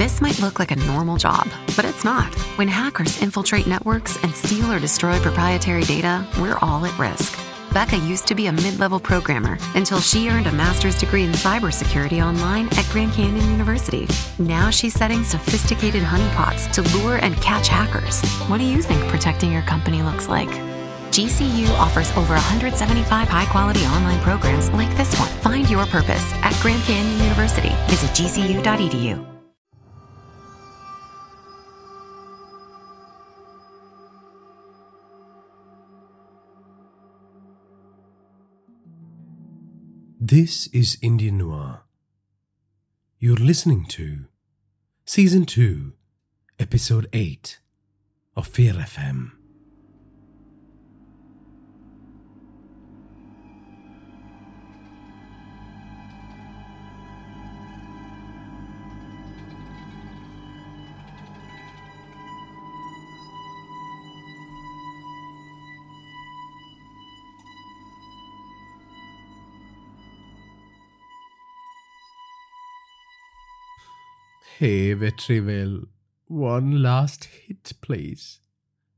This might look like a normal job, but it's not. When hackers infiltrate networks and steal or destroy proprietary data, we're all at risk. Becca used to be a mid level programmer until she earned a master's degree in cybersecurity online at Grand Canyon University. Now she's setting sophisticated honeypots to lure and catch hackers. What do you think protecting your company looks like? GCU offers over 175 high quality online programs like this one. Find your purpose at Grand Canyon University. Visit gcu.edu. This is Indian Noir. You're listening to Season 2, Episode 8 of Fear FM. Hey, Vetrivel, one last hit, please.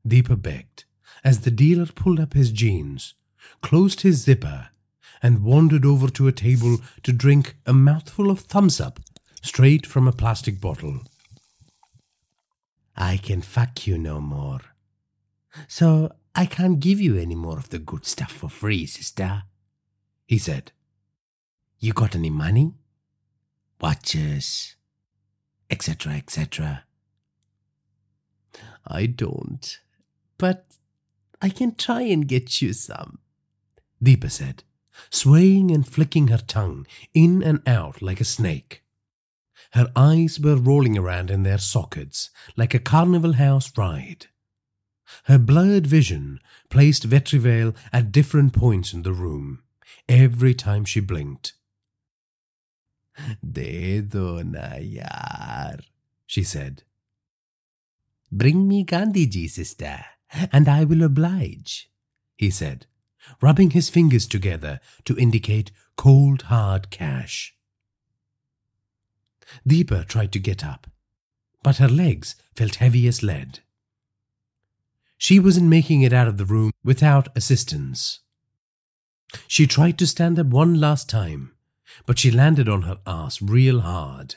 Deepa begged as the dealer pulled up his jeans, closed his zipper, and wandered over to a table to drink a mouthful of Thums Up straight from a plastic bottle. I can fuck you no more. So I can't give you any more of the good stuff for free, sister, he said. You got any money? Watches, etc., etc. I don't, but I can try and get you some, Deepa said, swaying and flicking her tongue in and out like a snake. Her eyes were rolling around in their sockets like a carnival house ride. Her blurred vision placed Vetrivel at different points in the room every time she blinked. De do na she said. Bring me Gandhiji, sister, and I will oblige, he said, rubbing his fingers together to indicate cold hard cash. Deepa tried to get up, but her legs felt heavy as lead. She wasn't making it out of the room without assistance. She tried to stand up one last time, but she landed on her ass real hard.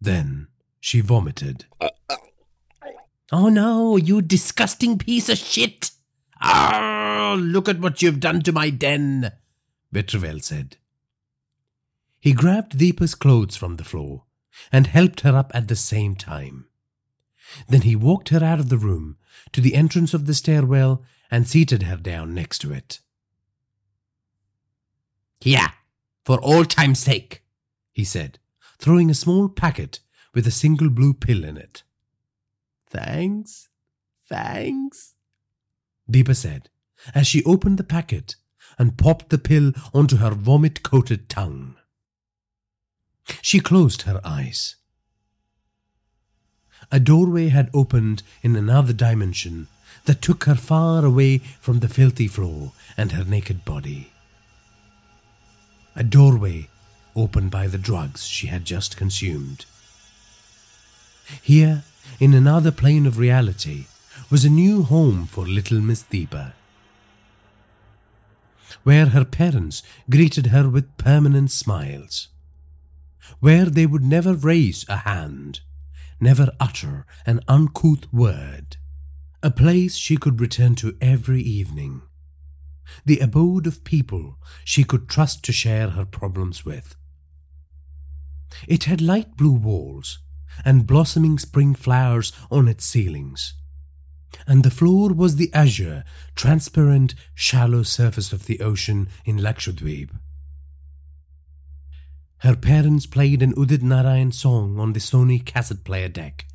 Then she vomited. Oh no, you disgusting piece of shit! Ah, look at what you've done to my den, Vetrivel said. He grabbed Deepa's clothes from the floor and helped her up at the same time. Then he walked her out of the room to the entrance of the stairwell and seated her down next to it. Here, for all time's sake, he said, throwing a small packet with a single blue pill in it. Thanks, thanks, Deepa said as she opened the packet and popped the pill onto her vomit coated tongue. She closed her eyes. A doorway had opened in another dimension that took her far away from the filthy floor and her naked body. A doorway opened by the drugs she had just consumed. Here, in another plane of reality, was a new home for little Miss Deepa, where her parents greeted her with permanent smiles, where they would never raise a hand, never utter an uncouth word, a place she could return to every evening, the abode of people she could trust to share her problems with. It had light blue walls and blossoming spring flowers on its ceilings, and the floor was the azure, transparent, shallow surface of the ocean in Lakshadweep. Her parents played an Udit Narayan song on the Sony cassette player deck,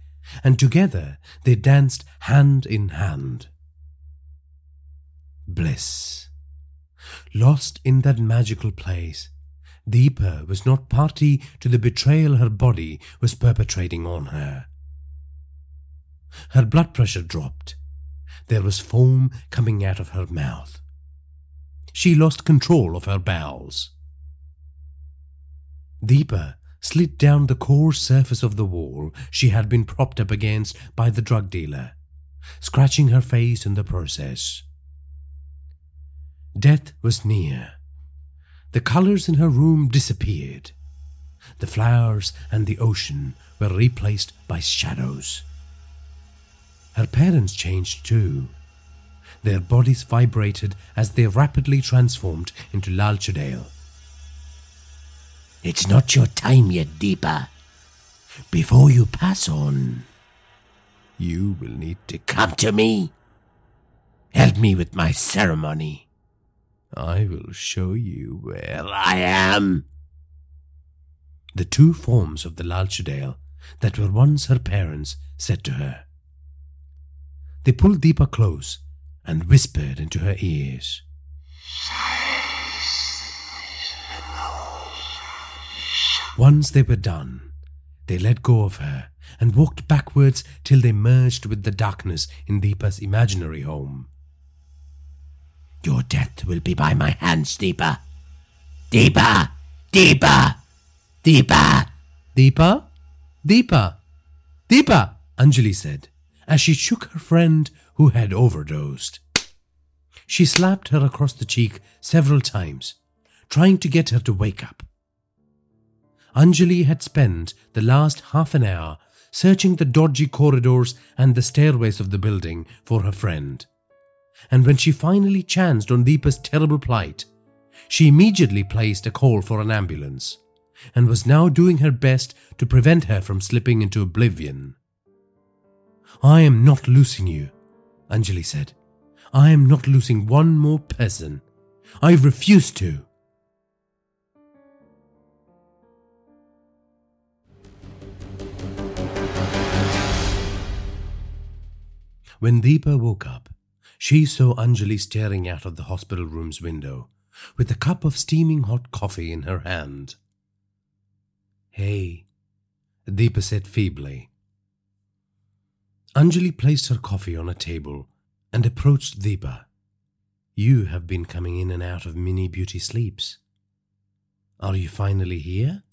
and together they danced hand in hand. Bliss. Lost in that magical place, Deepa was not party to the betrayal her body was perpetrating on her. Her blood pressure dropped. There was foam coming out of her mouth. She lost control of her bowels. Deepa slid down the coarse surface of the wall she had been propped up against by the drug dealer, scratching her face in the process. Death was near. The colors in her room disappeared. The flowers and the ocean were replaced by shadows. Her parents changed too. Their bodies vibrated as they rapidly transformed into Lal Chudail. It's not your time yet, Deepa. Before you pass on, you will need to come to me. Help me with my ceremony. I will show you where I am. The two forms of the Lal Chudail that were once her parents said to her. They pulled Deepa close and whispered into her ears. Once they were done, they let go of her and walked backwards till they merged with the darkness in Deepa's imaginary home. Your death will be by my hands, Deepa. Deepa! Deepa! Deepa! Deepa? Deepa! Deepa! Anjali said as she shook her friend who had overdosed. She slapped her across the cheek several times, trying to get her to wake up. Anjali had spent the last half an hour searching the dodgy corridors and the stairways of the building for her friend. And when she finally chanced on Deepa's terrible plight, she immediately placed a call for an ambulance and was now doing her best to prevent her from slipping into oblivion. I am not losing you, Anjali said. I am not losing one more person. I refuse to. When Deepa woke up, she saw Anjali staring out of the hospital room's window with a cup of steaming hot coffee in her hand. Hey, Deepa said feebly. Anjali placed her coffee on a table and approached Deepa. You have been coming in and out of mini beauty sleeps. Are you finally here?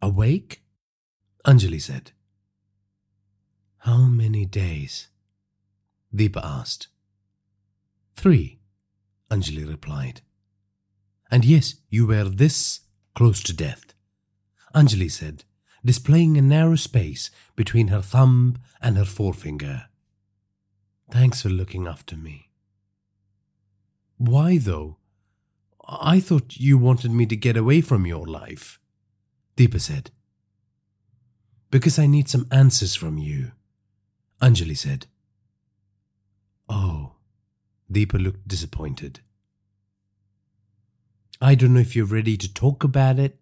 Awake? Anjali said. How many days? Deepa asked. Three, Anjali replied. And yes, you were this close to death, Anjali said, displaying a narrow space between her thumb and her forefinger. Thanks for looking after me. Why, though? I thought you wanted me to get away from your life, Deepa said. Because I need some answers from you, Anjali said. Deepa looked disappointed. I don't know if you're ready to talk about it,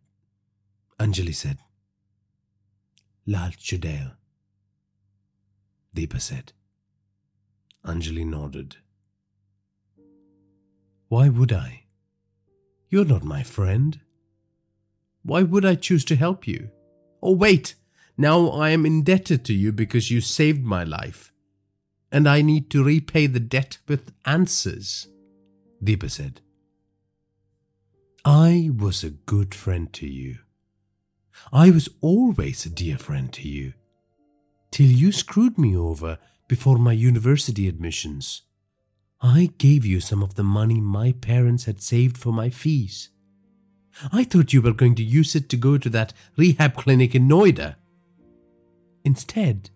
Anjali said. Lal Lalchadale, Deepa said. Anjali nodded. Why would I? You're not my friend. Why would I choose to help you? Oh, wait! Now I am indebted to you because you saved my life. And I need to repay the debt with answers, Deepa said. I was a good friend to you. I was always a dear friend to you. Till you screwed me over before my university admissions. I gave you some of the money my parents had saved for my fees. I thought you were going to use it to go to that rehab clinic in Noida. Instead,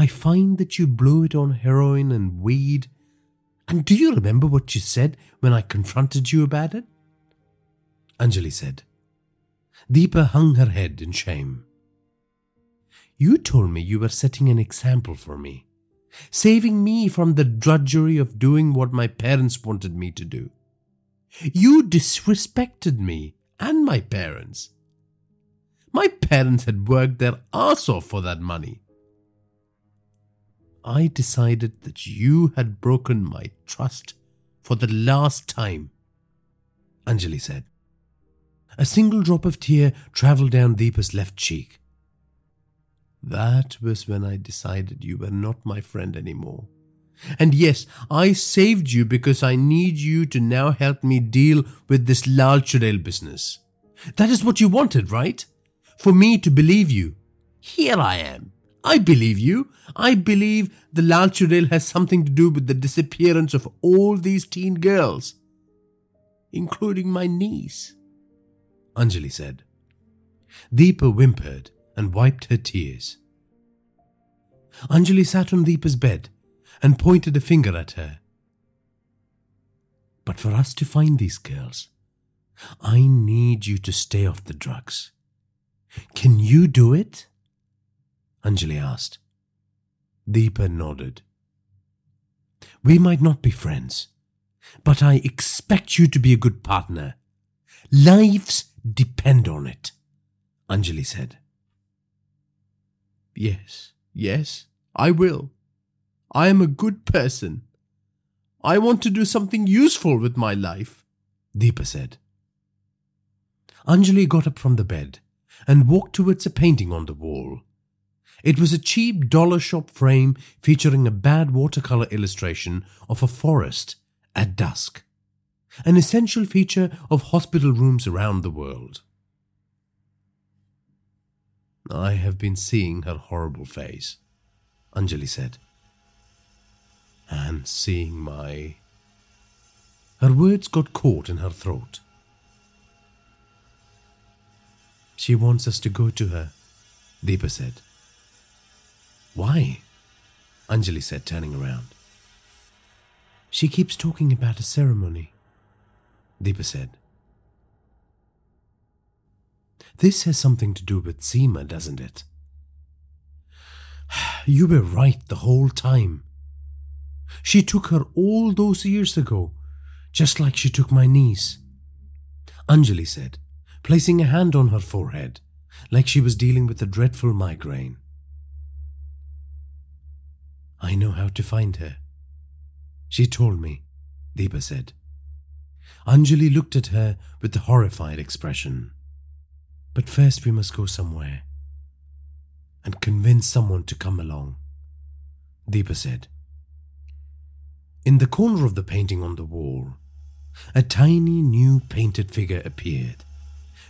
I find that you blew it on heroin and weed. And do you remember what you said when I confronted you about it? Anjali said. Deepa hung her head in shame. You told me you were setting an example for me, saving me from the drudgery of doing what my parents wanted me to do. You disrespected me and my parents. My parents had worked their ass off for that money. I decided that you had broken my trust for the last time, Anjali said. A single drop of tear travelled down Deepa's left cheek. That was when I decided you were not my friend anymore. And yes, I saved you because I need you to now help me deal with this Lal Chudail business. That is what you wanted, right? for me to believe you. Here I am. I believe you. I believe the Lal has something to do with the disappearance of all these teen girls, including my niece. Anjali said. Deepa whimpered and wiped her tears. Anjali sat on Deepa's bed and pointed a finger at her. But for us to find these girls, I need you to stay off the drugs. Can you do it? Anjali asked. Deepa nodded. We might not be friends, but I expect you to be a good partner. Lives depend on it, Anjali said. Yes, yes, I will. I am a good person. I want to do something useful with my life, Deepa said. Anjali got up from the bed and walked towards a painting on the wall. It was a cheap dollar shop frame featuring a bad watercolor illustration of a forest at dusk, an essential feature of hospital rooms around the world. I have been seeing her horrible face, Anjali said. And seeing my. Her words got caught in her throat. She wants us to go to her, Deepa said. Why? Anjali said, turning around. She keeps talking about a ceremony, Deepa said. This has something to do with Seema, doesn't it? You were right the whole time. She took her all those years ago, just like she took my niece. Anjali said, placing a hand on her forehead, like she was dealing with a dreadful migraine. I know how to find her. She told me, Deepa said. Anjali looked at her with a horrified expression. But first we must go somewhere and convince someone to come along, Deepa said. In the corner of the painting on the wall, a tiny new painted figure appeared,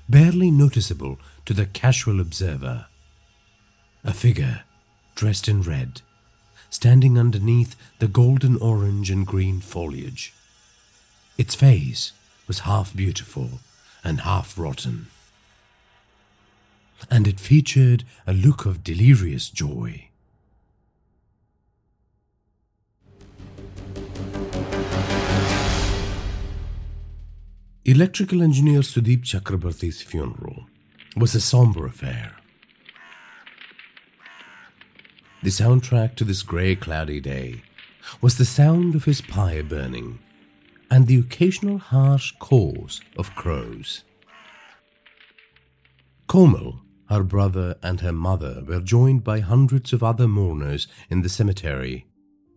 barely noticeable to the casual observer. A figure dressed in red, standing underneath the golden orange and green foliage. Its face was half beautiful and half rotten and it featured a look of delirious joy. Electrical engineer Sudeep Chakrabarti's funeral was a somber affair. The soundtrack to this grey, cloudy day was the sound of his pyre burning and the occasional harsh caws of crows. Komal her brother and her mother were joined by hundreds of other mourners in the cemetery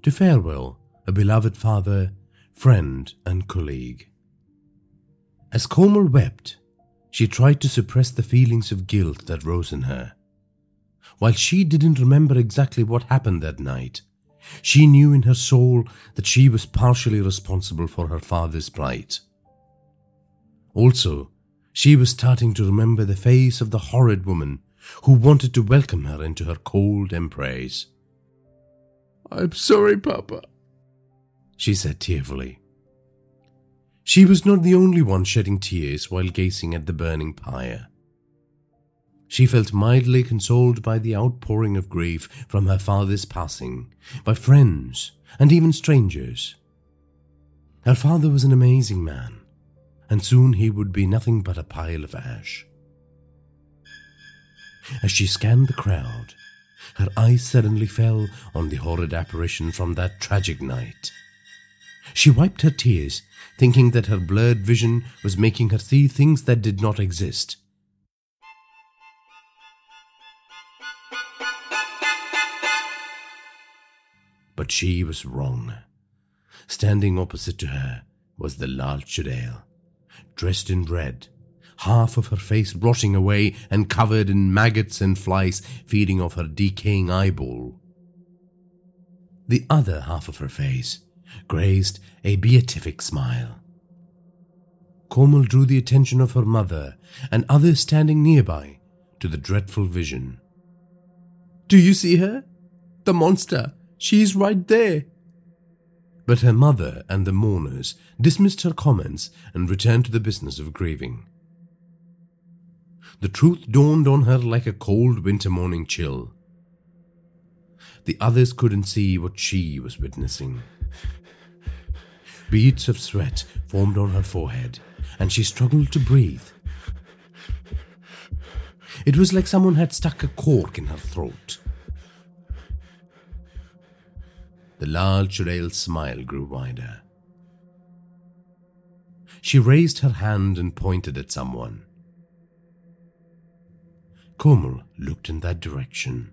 to farewell a beloved father, friend, and colleague. As Komal wept, she tried to suppress the feelings of guilt that rose in her. While she didn't remember exactly what happened that night, she knew in her soul that she was partially responsible for her father's plight. Also, she was starting to remember the face of the horrid woman who wanted to welcome her into her cold embrace. I'm sorry, Papa, she said tearfully. She was not the only one shedding tears while gazing at the burning pyre. She felt mildly consoled by the outpouring of grief from her father's passing, by friends, and even strangers. Her father was an amazing man and soon he would be nothing but a pile of ash. As she scanned the crowd, her eyes suddenly fell on the horrid apparition from that tragic night. She wiped her tears, thinking that her blurred vision was making her see things that did not exist. But she was wrong. Standing opposite to her was the Chudail dressed in red, half of her face rotting away and covered in maggots and flies feeding off her decaying eyeball. The other half of her face grazed a beatific smile. Komal drew the attention of her mother and others standing nearby to the dreadful vision. Do you see her? The monster. She's right there. But her mother and the mourners dismissed her comments and returned to the business of grieving. The truth dawned on her like a cold winter morning chill. The others couldn't see what she was witnessing. Beads of sweat formed on her forehead, and she struggled to breathe. It was like someone had stuck a cork in her throat. The large Churail's smile grew wider. She raised her hand and pointed at someone. Komal looked in that direction.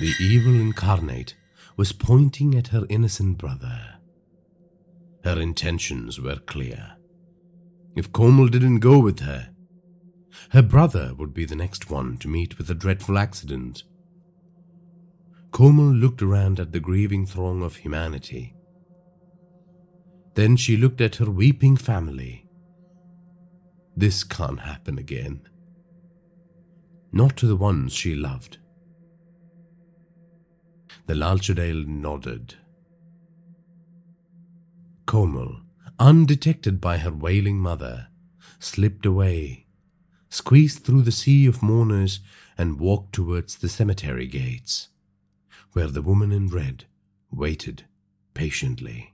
The evil incarnate was pointing at her innocent brother. Her intentions were clear. If Komal didn't go with her, her brother would be the next one to meet with a dreadful accident. Komal looked around at the grieving throng of humanity. Then she looked at her weeping family. This can't happen again. Not to the ones she loved. The Lal nodded. Komal, undetected by her wailing mother, slipped away, squeezed through the sea of mourners, and walked towards the cemetery gates, where the woman in red waited patiently.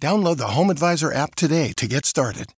Download the Home Advisor app today to get started.